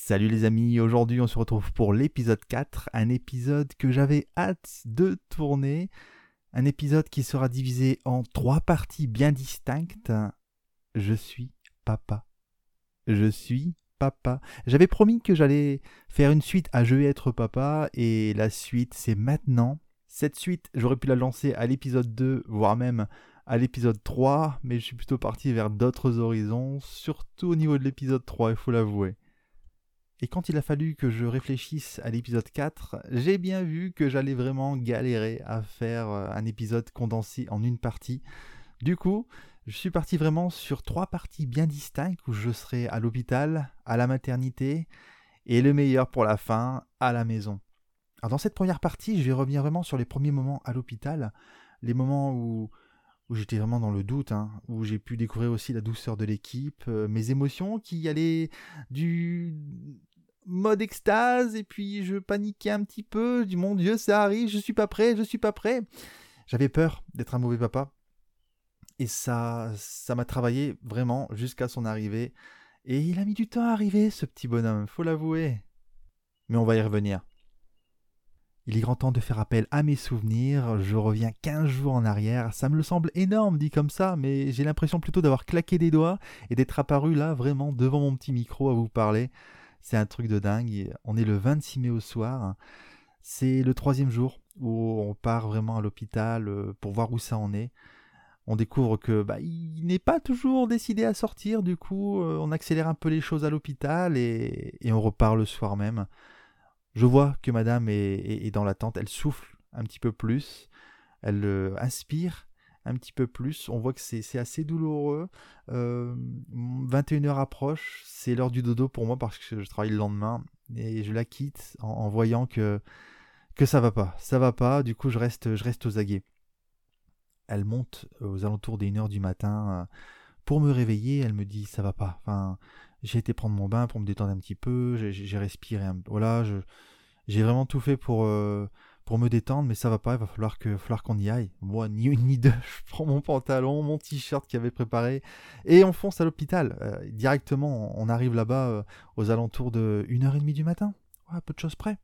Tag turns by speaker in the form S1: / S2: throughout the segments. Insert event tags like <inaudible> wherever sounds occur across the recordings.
S1: Salut les amis, aujourd'hui on se retrouve pour l'épisode 4, un épisode que j'avais hâte de tourner, un épisode qui sera divisé en trois parties bien distinctes. Je suis papa. Je suis papa. J'avais promis que j'allais faire une suite à Je vais être papa et la suite c'est maintenant. Cette suite, j'aurais pu la lancer à l'épisode 2, voire même à l'épisode 3, mais je suis plutôt parti vers d'autres horizons, surtout au niveau de l'épisode 3, il faut l'avouer. Et quand il a fallu que je réfléchisse à l'épisode 4, j'ai bien vu que j'allais vraiment galérer à faire euh, un épisode condensé en une partie. Du coup, je suis parti vraiment sur trois parties bien distinctes où je serai à l'hôpital, à la maternité et le meilleur pour la fin, à la maison. Alors dans cette première partie, je vais revenir vraiment sur les premiers moments à l'hôpital, les moments où, où j'étais vraiment dans le doute, hein, où j'ai pu découvrir aussi la douceur de l'équipe, euh, mes émotions qui allaient du mode extase et puis je paniquais un petit peu, je dis mon Dieu ça arrive, je suis pas prêt, je suis pas prêt. J'avais peur d'être un mauvais papa et ça ça m'a travaillé vraiment jusqu'à son arrivée et il a mis du temps à arriver ce petit bonhomme, faut l'avouer. Mais on va y revenir. Il est grand temps de faire appel à mes souvenirs, je reviens 15 jours en arrière, ça me le semble énorme dit comme ça, mais j'ai l'impression plutôt d'avoir claqué des doigts et d'être apparu là vraiment devant mon petit micro à vous parler. C'est un truc de dingue, on est le 26 mai au soir, c'est le troisième jour où on part vraiment à l'hôpital euh, pour voir où ça en est. On découvre que bah, il n'est pas toujours décidé à sortir, du coup euh, on accélère un peu les choses à l'hôpital et, on repart le soir même. Je vois que madame est, dans l'attente, elle souffle un petit peu plus, elle euh, inspire un petit peu plus, on voit que c'est assez douloureux. 21h euh, approche, c'est l'heure du dodo pour moi parce que je travaille le lendemain et je la quitte en, voyant que, que ça va pas, ça va pas, du coup je reste, je reste aux aguets. Elle monte aux alentours des 1h du matin euh, pour me réveiller, elle me dit ça va pas. Enfin, j'ai été prendre mon bain pour me détendre un petit peu, j'ai respiré, un... voilà, j'ai vraiment tout fait pour, euh, pour me détendre, mais ça va pas, il va falloir que, falloir qu'on y aille. Moi, ni une ni deux, <laughs> je prends mon pantalon, mon t-shirt qu'il avait préparé, et on fonce à l'hôpital. Euh, directement, on arrive là-bas euh, aux alentours de 1h30 du matin, ouais, peu de choses près.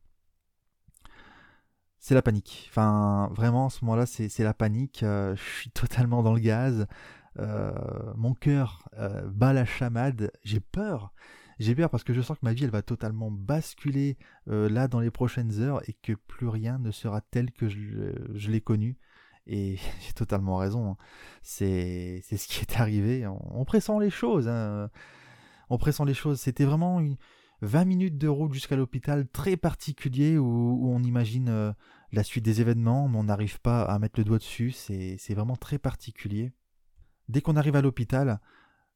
S1: C'est la panique. Enfin, vraiment, à ce moment-là, c'est la panique. je suis totalement dans le gaz. Euh, mon cœur euh, bat la chamade, j'ai peur. J'ai peur parce que je sens que ma vie elle va totalement basculer euh, là dans les prochaines heures et que plus rien ne sera tel que je, l'ai connu. Et <laughs> j'ai totalement raison. Hein. C'est ce qui est arrivé. On, pressent les choses. Hein. On pressent les choses. C'était vraiment une, 20 minutes de route jusqu'à l'hôpital très particulier où, on imagine la suite des événements, mais on n'arrive pas à mettre le doigt dessus. C'est vraiment très particulier. Dès qu'on arrive à l'hôpital,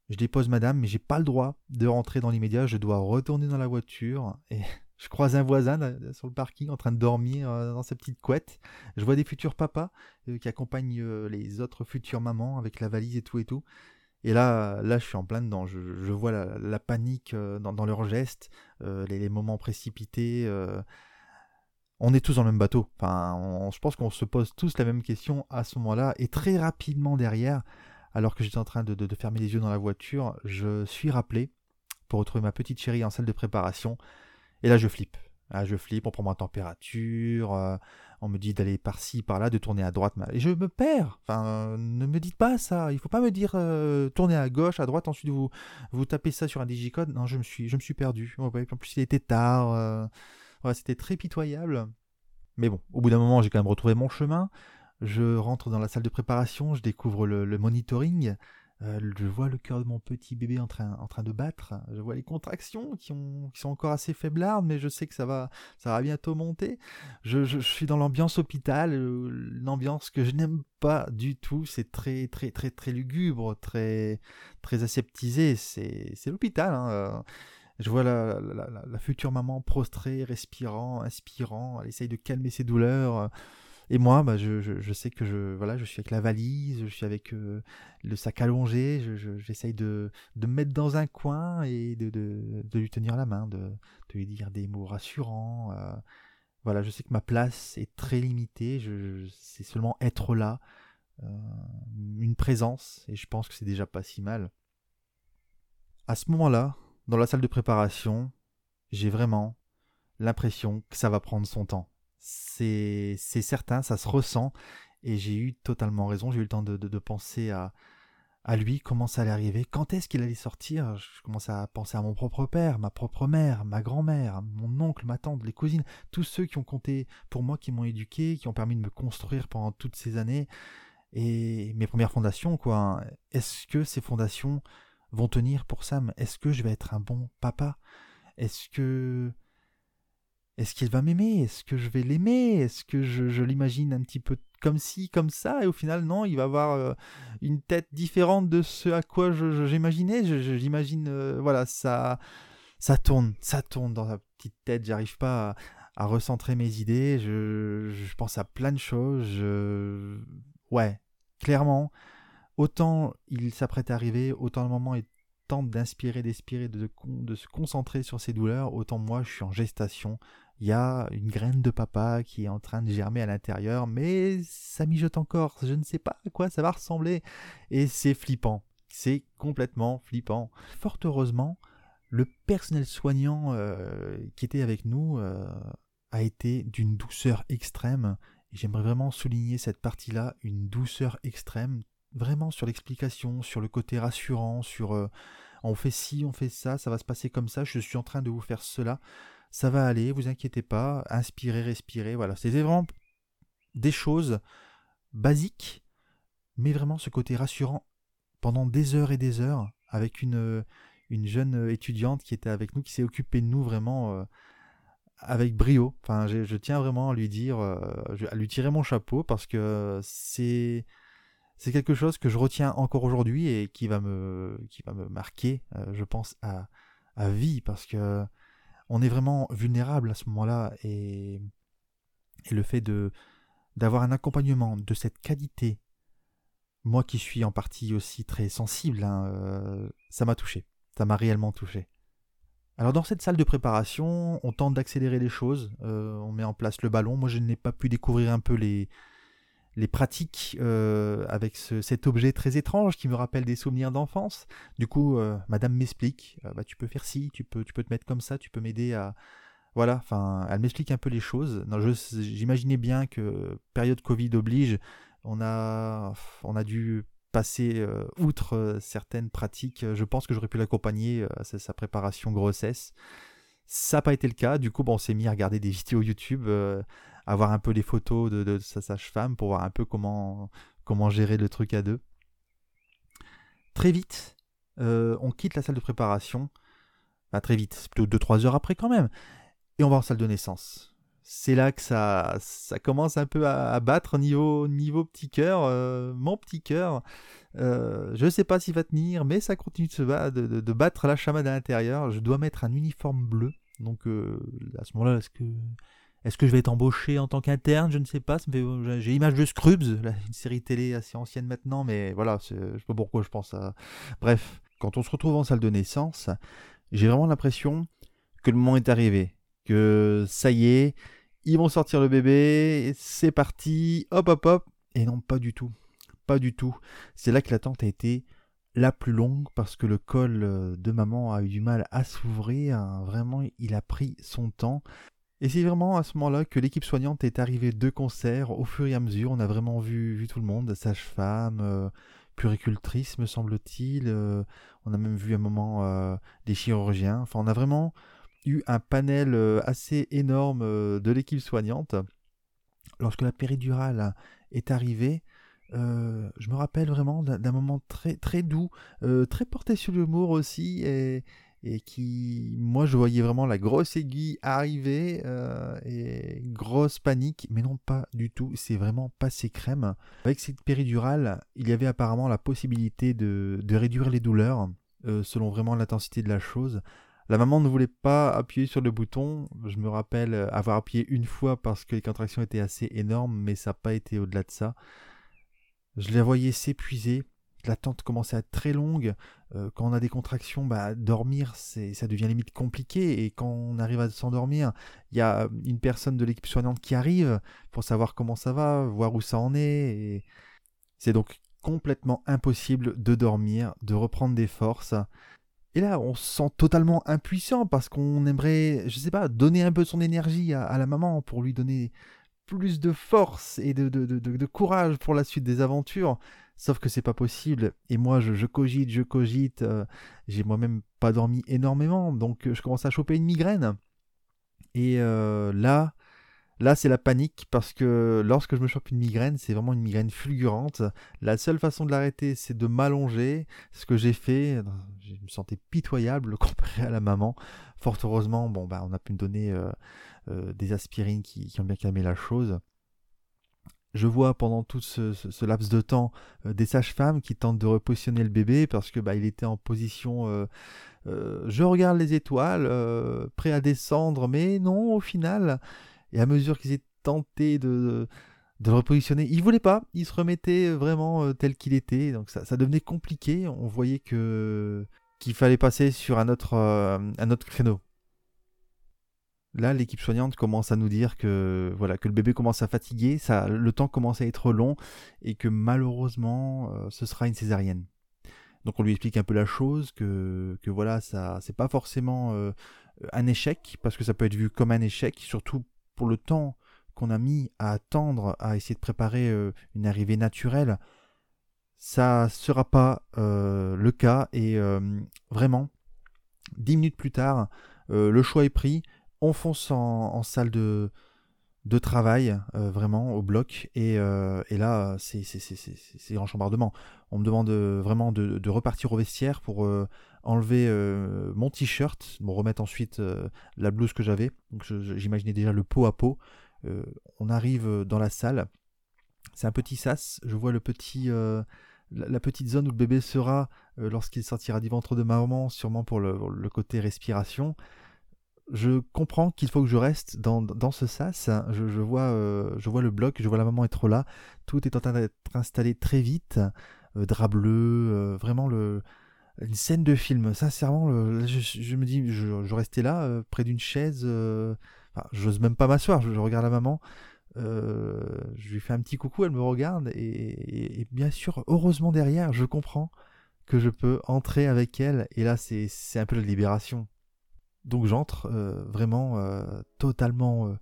S1: je dépose madame, mais j'ai pas le droit de rentrer dans l'immédiat. Je dois retourner dans la voiture et <laughs> je croise un voisin sur le parking en train de dormir euh, dans sa petite couette. Je vois des futurs papas euh, qui accompagnent euh, les autres futures mamans avec la valise et tout et tout. Et là, là, je suis en plein dedans. Je, vois la, panique dans, leurs gestes, les, moments précipités. on est tous dans le même bateau. Je pense qu'on se pose tous la même question à ce moment-là. Et très rapidement derrière, alors que j'étais en train de, fermer les yeux dans la voiture, je suis rappelé pour retrouver ma petite chérie en salle de préparation. Et là, je flippe. Je flippe, on prend ma température, euh, on me dit d'aller par-ci, par-là, de tourner à droite. Et je me perds. Enfin, ne me dites pas ça. Il faut pas me dire euh, tourner à gauche, à droite, ensuite vous, tapez ça sur un digicode. Non, je me suis, je me suis perdu. en plus, il était tard. Euh, c'était très pitoyable. Mais bon, au bout d'un moment, j'ai quand même retrouvé mon chemin. Je rentre dans la salle de préparation, je découvre le, monitoring, euh, je vois le cœur de mon petit bébé en train, en train de battre, je vois les contractions qui, ont, qui sont encore assez faiblardes, mais je sais que ça va, ça va bientôt monter. Je, suis dans l'ambiance hôpital, euh, l'ambiance que je n'aime pas du tout, c'est très très très très lugubre, très très aseptisé, c'est, c'est l'hôpital. Hein, euh. Je vois la, la, la, future maman prostrée, respirant, inspirant, elle essaye de calmer ses douleurs. Et moi, bah, je, je, sais que je, voilà, je suis avec la valise, je suis avec euh, le sac allongé, j'essaye de, de me mettre dans un coin et de, de, lui tenir la main, de, lui dire des mots rassurants. Euh. voilà, je sais que ma place est très limitée, je, c'est seulement être là, euh, une présence, et je pense que c'est déjà pas si mal. À ce moment-là, dans la salle de préparation, j'ai vraiment l'impression que ça va prendre son temps. C'est certain, ça se ressent, et j'ai eu totalement raison, j'ai eu le temps de, de, penser à, à lui, comment ça allait arriver, quand est-ce qu'il allait sortir. Je commençais à penser à mon propre père, ma propre mère, ma grand-mère, mon oncle, ma tante, les cousines, tous ceux qui ont compté pour moi, qui m'ont éduqué, qui ont permis de me construire pendant toutes ces années. Et mes premières fondations, quoi. Est-ce que ces fondations vont tenir pour Sam? Est-ce que je vais être un bon papa? Est-ce que est-ce qu'il va m'aimer? Est-ce que je vais l'aimer? Est-ce que je, l'imagine un petit peu comme ci, comme ça? Et au final, non, il va avoir euh, une tête différente de ce à quoi j'imaginais. J'imagine, euh, voilà, ça, ça tourne, ça tourne dans sa petite tête. J'arrive pas à, recentrer mes idées. Je, pense à plein de choses. Ouais, clairement, autant il s'apprête à arriver, autant le moment est tente d'inspirer, d'expirer, de, de, se concentrer sur ses douleurs, autant moi je suis en gestation, il y a une graine de papa qui est en train de germer à l'intérieur, mais ça mijote encore, je ne sais pas à quoi ça va ressembler, et c'est flippant, c'est complètement flippant. Fort heureusement, le personnel soignant euh, qui était avec nous euh, a été d'une douceur extrême, j'aimerais vraiment souligner cette partie-là, une douceur extrême, vraiment sur l'explication, sur le côté rassurant, sur euh, on fait ci, on fait ça, ça va se passer comme ça, je suis en train de vous faire cela ça va aller, vous inquiétez pas, inspirez, respirez, voilà. C'était vraiment des choses basiques, mais vraiment ce côté rassurant pendant des heures et des heures avec une, une jeune étudiante qui était avec nous, qui s'est occupée de nous vraiment euh, avec brio. Enfin, je, tiens vraiment à lui dire, euh, à lui tirer mon chapeau parce que c'est c'est quelque chose que je retiens encore aujourd'hui et qui va me marquer, euh, je pense à, à vie parce que on est vraiment vulnérable à ce moment-là et, le fait de d'avoir un accompagnement de cette qualité, moi qui suis en partie aussi très sensible, hein, euh, ça m'a touché, ça m'a réellement touché. Alors dans cette salle de préparation, on tente d'accélérer les choses, euh, on met en place le ballon. Moi je n'ai pas pu découvrir un peu les, les pratiques euh, avec cet objet très étrange qui me rappelle des souvenirs d'enfance. Du coup, euh, Madame m'explique, euh, bah, tu peux faire ci, tu peux, tu peux te mettre comme ça, tu peux m'aider à... Voilà, enfin, elle m'explique un peu les choses. J'imaginais bien que période Covid oblige, on a, on a dû passer outre certaines pratiques. Je pense que j'aurais pu l'accompagner à sa, préparation grossesse. Ça n'a pas été le cas. Du coup, bon, on s'est mis à regarder des vidéos YouTube avoir un peu les photos de, sa sage-femme pour voir un peu comment, comment gérer le truc à deux. Très vite, euh, on quitte la salle de préparation. Très vite, c'est plutôt 2-3 heures après quand même. Et on va en salle de naissance. C'est là que ça, ça commence un peu à, battre niveau, niveau petit cœur. Euh, mon petit cœur, euh, je ne sais pas s'il va tenir, mais ça continue de, se de, de, battre la chamade à l'intérieur. Je dois mettre un uniforme bleu. Donc à ce moment-là, est-ce que est-ce que je vais être embauché en tant qu'interne? Je ne sais pas. J'ai l'image de Scrubs, une série télé assez ancienne maintenant, mais voilà, je sais pas pourquoi je pense à. Bref, quand on se retrouve en salle de naissance, j'ai vraiment l'impression que le moment est arrivé. Que ça y est, ils vont sortir le bébé, c'est parti, hop hop hop. Et non, pas du tout. Pas du tout. C'est là que l'attente a été la plus longue parce que le col de maman a eu du mal à s'ouvrir. Vraiment, il a pris son temps. Et c'est vraiment à ce moment-là que l'équipe soignante est arrivée de concert. Au fur et à mesure, on a vraiment vu, tout le monde, sage-femme, euh, puricultrice, me semble-t-il. Euh, on a même vu un moment euh, des chirurgiens. Enfin, on a vraiment eu un panel assez énorme de l'équipe soignante. Lorsque la péridurale est arrivée, je me rappelle vraiment d'un moment très, très doux, très porté sur l'humour aussi. Et, et qui, moi, je voyais vraiment la grosse aiguille arriver euh, et grosse panique, mais non pas du tout. C'est vraiment passé crème. Avec cette péridurale, il y avait apparemment la possibilité de, réduire les douleurs euh, selon vraiment l'intensité de la chose. La maman ne voulait pas appuyer sur le bouton. Je me rappelle avoir appuyé une fois parce que les contractions étaient assez énormes, mais ça n'a pas été au-delà de ça. Je la voyais s'épuiser l'attente commence à être très longue. Euh, quand on a des contractions, bah, dormir, c'est, ça devient limite compliqué. Et quand on arrive à s'endormir, il y a une personne de l'équipe soignante qui arrive pour savoir comment ça va, voir où ça en est. Et c'est donc complètement impossible de dormir, de reprendre des forces. Et là, on se sent totalement impuissant parce qu'on aimerait, je sais pas, donner un peu de son énergie à, la maman pour lui donner plus de force et de, courage pour la suite des aventures. Sauf que c'est pas possible. Et moi, je, cogite, je cogite. Euh, j'ai moi-même pas dormi énormément, donc je commence à choper une migraine. Et euh, là, Là, c'est la panique parce que lorsque je me chope une migraine, c'est vraiment une migraine fulgurante. La seule façon de l'arrêter, c'est de m'allonger. Ce que j'ai fait, je me sentais pitoyable <laughs> comparé à la maman. Fort heureusement, bon, bah, on a pu me donner euh, euh, des aspirines qui, ont bien calmé la chose. Je vois pendant tout ce, laps de temps euh, des sages-femmes qui tentent de repositionner le bébé parce que bah, il était en position. je regarde les étoiles, prêt à descendre, mais non, au final, et à mesure qu'ils étaient tentés de, le repositionner, il voulait pas. Il se remettait vraiment euh, tel qu'il était. Donc ça, devenait compliqué. On voyait que qu'il fallait passer sur un autre, euh, un autre créneau. Là, l'équipe soignante commence à nous dire que voilà que le bébé commence à fatiguer, ça, le temps commence à être long et que malheureusement, euh, ce sera une césarienne. Donc on lui explique un peu la chose, que, que voilà, ça c'est pas forcément un échec, parce que ça peut être vu comme un échec, surtout pour le temps qu'on a mis à attendre, à essayer de préparer euh, une arrivée naturelle, ça sera pas euh, le cas. Et euh, vraiment, dix minutes plus tard, le choix est pris. On fonce en, salle de, travail, vraiment, au bloc. Et, là, c'est grand chambardement. On me demande vraiment de, repartir au vestiaire pour enlever euh, mon t-shirt, me remettre ensuite euh, la blouse que j'avais. J'imaginais déjà le pot à pot. Euh, on arrive dans la salle. C'est un petit sas. Je vois la, petite zone où le bébé sera lorsqu'il sortira du ventre de maman, sûrement pour le, côté respiration. Je comprends qu'il faut que je reste dans, ce sas. Je, vois, je vois le bloc, je vois la maman être là. Tout est en train d'être installé très vite. drap bleu, vraiment le, une scène de film. Sincèrement, je, me dis, je, restais là, euh, près d'une chaise. Euh, j'ose même pas m'asseoir. Je, regarde la maman. Euh, je lui fais un petit coucou, elle me regarde. Et, bien sûr, heureusement derrière, je comprends que je peux entrer avec elle. Et là, c'est un peu la libération. Donc j'entre vraiment totalement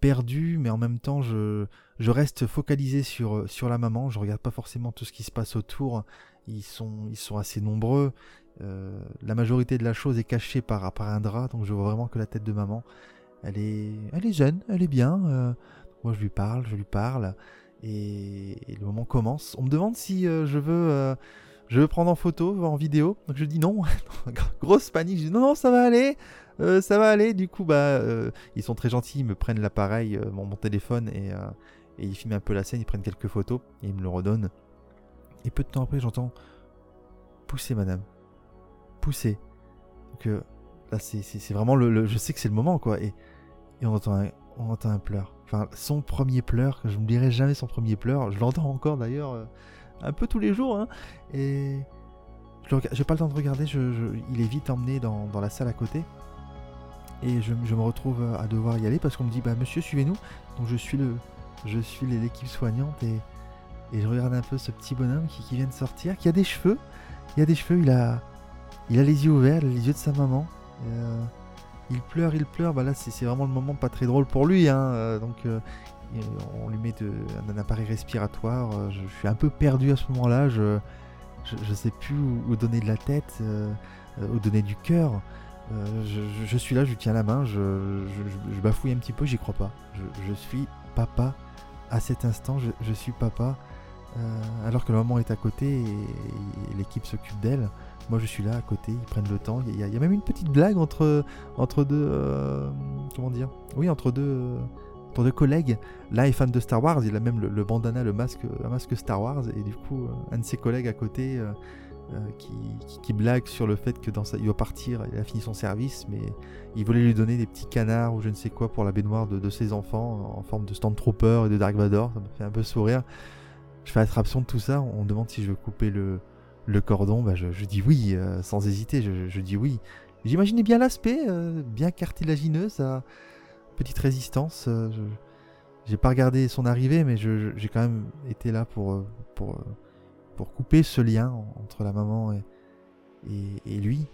S1: perdu, mais en même temps, je, reste focalisé sur, la maman. Je regarde pas forcément tout ce qui se passe autour ils sont, assez nombreux. Euh, la majorité de la chose est cachée par, par un drap, donc je vois vraiment que la tête de maman, elle est, elle est jeune, elle est bien. Euh, moi, je lui parle, je lui parle, et, le moment commence. On me demande si euh, je veux, je veux prendre en photo, en vidéo. Donc je dis non. <laughs> Grosse panique. Je dis non, non, ça va aller. ça va aller. Du coup, bah, ils sont très gentils. Ils me prennent l'appareil, mon, mon, téléphone, et, ils filment un peu la scène. Ils prennent quelques photos et ils me le redonnent. Et peu de temps après, j'entends Poussez, madame. Poussez. Donc euh, là, c'est vraiment le, Je sais que c'est le moment, quoi. Et, on, entend un, on entend un pleur. Enfin, son premier pleur, je ne dirai jamais son premier pleur. Je l'entends encore d'ailleurs euh, un peu tous les jours. Hein. Et je n'ai pas le temps de regarder. Il est vite emmené dans, la salle à côté. Et je, me retrouve à devoir y aller parce qu'on me dit bah monsieur suivez-nous. Donc je suis le je suis l'équipe soignante et je regarde un peu ce petit bonhomme qui, vient de sortir, qui a des cheveux. Il a des cheveux, il a, il a les yeux ouverts, les yeux de sa maman. Euh, il pleure, il pleure. Bah là, c'est vraiment le moment pas très drôle pour lui. Hein. Euh, donc, euh, on lui met un, appareil respiratoire. Je, suis un peu perdu à ce moment-là. Je, je, sais plus où, donner de la tête, où donner du cœur. Je, suis là, je tiens la main. Je, bafouille un petit peu, j'y crois pas. Je, suis papa. À cet instant, je suis papa. Euh, alors que la maman est à côté et, l'équipe s'occupe d'elle. Moi je suis là à côté, ils prennent le temps. Il y, a, même une petite blague entre, entre deux. Euh, comment dire? Oui, entre deux, entre deux collègues. L'un est fan de Star Wars, il a même le, bandana, le masque, un masque Star Wars. Et du coup, un de ses collègues à côté. Euh, qui, blague sur le fait que dans sa, il doit partir, il a fini son service, mais il voulait lui donner des petits canards ou je ne sais quoi pour la baignoire de, de ses enfants en forme de Stormtrooper et de Dark Vador. Ça me fait un peu sourire je fais attraction de tout ça, on me demande si je veux couper le, cordon, bah je, dis oui, euh, sans hésiter, je, dis oui. J'imaginais bien l'aspect, euh, bien cartilagineux, sa petite résistance. Euh, j'ai pas regardé son arrivée, mais j'ai quand même été là pour, pour, pour couper ce lien entre la maman et, lui.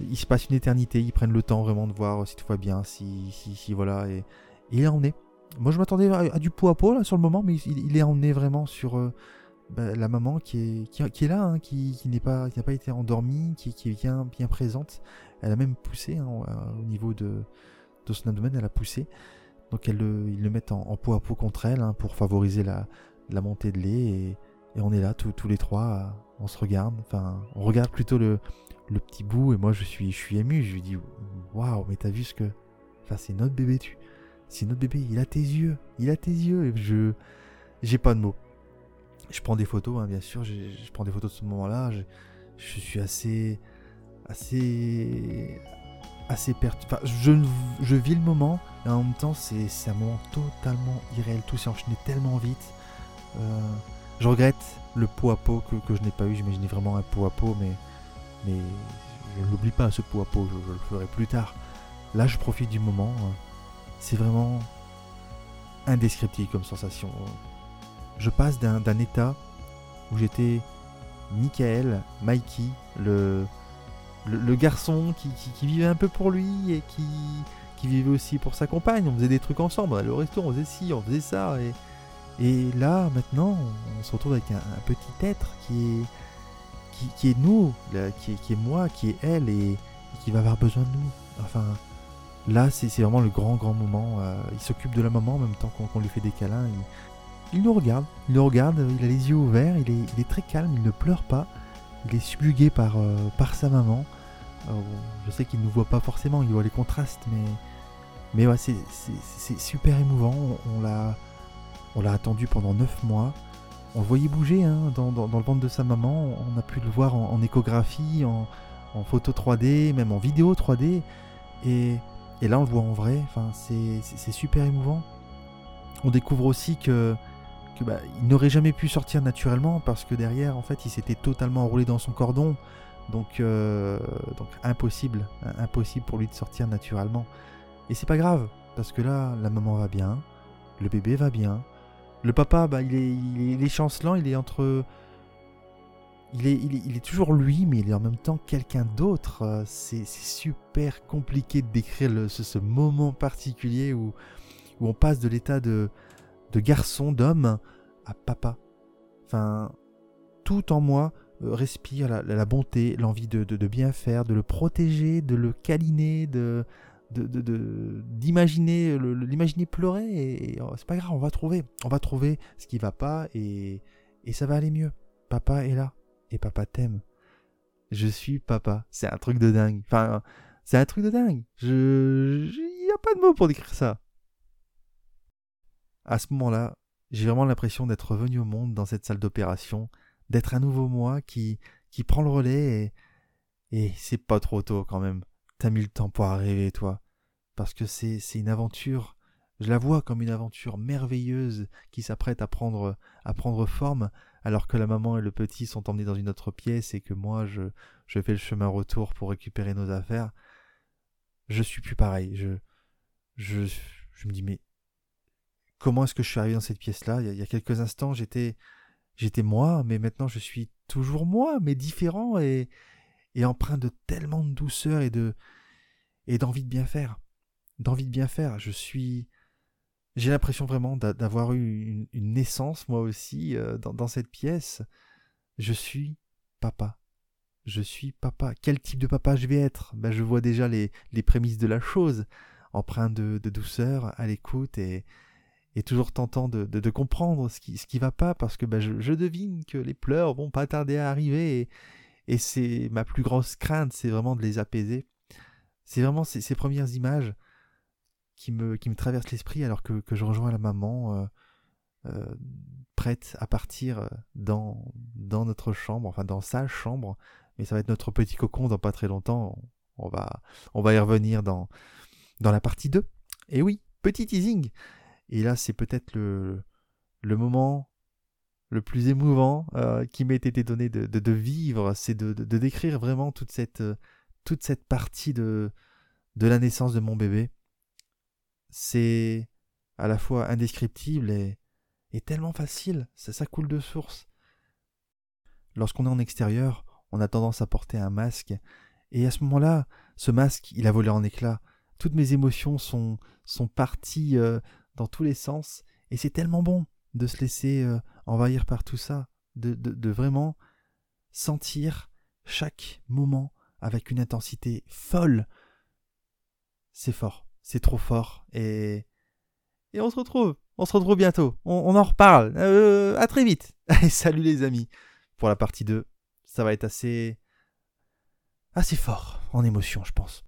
S1: Il se passe une éternité, ils prennent le temps vraiment de voir si tout va bien, si, si, voilà, et, il est emmené. Moi je m'attendais à, du pot à pot sur le moment, mais il, est emmené vraiment sur euh, bah, la maman qui est, qui, est là, hein, qui, n'est pas, n'a pas été endormie, qui, qui, est bien, bien présente. Elle a même poussé hein, au niveau de, de elle a poussé. Donc elle ils le mettent en, en, pot à pot contre elle hein, pour favoriser la, montée de lait. Et, on est là tous les trois, on se regarde. Enfin, on regarde plutôt le, le petit bout et moi je suis, je suis ému. Je lui dis Waouh, mais t'as vu ce que. Enfin, c'est notre bébé, tu. C'est notre bébé, il a tes yeux, il a tes yeux. Et je. J'ai pas de mots. Je prends des photos, hein, bien sûr. Je, prends des photos de ce moment-là. Je suis assez. assez assez Enfin, je, je vis le moment, et en même temps, c'est un moment totalement irréel. Tout s'est enchaîné tellement vite. Euh, je regrette le pot à pot que, que je n'ai pas eu. J'imaginais vraiment un pot à pot, mais, mais je ne l'oublie pas, ce pot à pot. Je, le ferai plus tard. Là, je profite du moment. Hein. C'est vraiment indescriptible comme sensation. Je passe d'un état où j'étais Michael, Mikey, le, le, garçon qui, vivait un peu pour lui et qui, vivait aussi pour sa compagne. On faisait des trucs ensemble. À le resto, on faisait ci, on faisait ça. Et, et là, maintenant, on, se retrouve avec un, petit être qui est, qui, est nous, qui, est, moi, qui est elle et, qui va avoir besoin de nous. Enfin, là, c'est vraiment le grand, grand moment. Euh, il s'occupe de la maman en même temps qu'on lui fait des câlins. Il, nous regarde, il nous regarde, il a les yeux ouverts, il est, il est très calme, il ne pleure pas il est subjugué par, euh, par sa maman. Je sais qu'il ne nous voit pas forcément, il voit les contrastes, mais, mais c'est super émouvant. On, l'a on l'a attendu pendant 9 mois. On le voyait bouger hein, dans, dans, le ventre de sa maman. On a pu le voir en, échographie, en, en, photo 3D, même en vidéo 3D. Et, et là, on le voit en vrai. Enfin, c'est super émouvant. On découvre aussi que bah, il n'aurait jamais pu sortir naturellement parce que derrière, en fait, il s'était totalement enroulé dans son cordon. Donc, euh, donc impossible, impossible pour lui de sortir naturellement. Et c'est pas grave parce que là, la maman va bien, le bébé va bien, le papa, bah, il est, il est, chancelant, il est entre, il est, il est, toujours lui, mais il est en même temps quelqu'un d'autre. C'est super compliqué de décrire ce, ce, moment particulier où, où on passe de l'état de de garçon, d'homme, à papa. Enfin, tout en moi euh, respire la, bonté, l'envie de, bien faire, de le protéger, de le câliner, de d'imaginer l'imaginer pleurer et, oh, c'est pas grave on va trouver. On va trouver ce qui va pas et, ça va aller mieux. Papa est là et papa t'aime. Je suis papa. C'est un truc de dingue. Enfin c'est un truc de dingue. Il n'y a pas de mots pour décrire ça. À ce moment-là, j'ai vraiment l'impression d'être revenu au monde dans cette salle d'opération, d'être un nouveau moi qui, qui prend le relais et, c'est pas trop tôt quand même. T'as mis le temps pour arriver, toi. Parce que c'est, c'est une aventure, je la vois comme une aventure merveilleuse qui s'apprête à prendre, à prendre forme, alors que la maman et le petit sont emmenés dans une autre pièce et que moi je, je fais le chemin retour pour récupérer nos affaires. Je suis plus pareil. Je, je, je me dis, mais comment est-ce que je suis arrivé dans cette pièce-là? Il, y a quelques instants, j'étais, j'étais moi, mais maintenant je suis toujours moi, mais différent et, et empreint de tellement de douceur et de et d'envie de bien faire, d'envie de bien faire. Je suis, j'ai l'impression vraiment d'avoir eu une, naissance moi aussi euh, dans, cette pièce. Je suis papa. Je suis papa. Quel type de papa je vais être? Ben, Je vois déjà les, les prémices de la chose, empreint de, de douceur, à l'écoute et, et toujours tentant de, comprendre ce qui, ce qui va pas, parce que bah, je, devine que les pleurs vont pas tarder à arriver, et, c'est ma plus grosse crainte, c'est vraiment de les apaiser. C'est vraiment ces, premières images qui me, qui me traversent l'esprit alors que, que, je rejoins la maman euh, euh, prête à partir dans, dans notre chambre, enfin dans sa chambre, mais ça va être notre petit cocon dans pas très longtemps. On va, on va y revenir dans, dans la partie 2. Et oui, petit teasing. Et là, c'est peut-être le, le moment le plus émouvant euh, qui m'ait été donné de, vivre, c'est de, décrire vraiment toute cette, cette partie de, la naissance de mon bébé. C'est à la fois indescriptible et, et tellement facile, ça, ça coule de source. Lorsqu'on est en extérieur, on a tendance à porter un masque. Et à ce moment-là, ce masque, il a volé en éclats. Toutes mes émotions sont, sont parties euh, dans tous les sens. Et c'est tellement bon de se laisser euh, envahir par tout ça, de, de, vraiment sentir chaque moment avec une intensité folle. C'est fort, c'est trop fort. Et, et on se retrouve, on se retrouve bientôt. On, en reparle. Euh, à très vite. <laughs> Allez, salut les amis. Pour la partie 2, ça va être assez assez fort en émotion, je pense.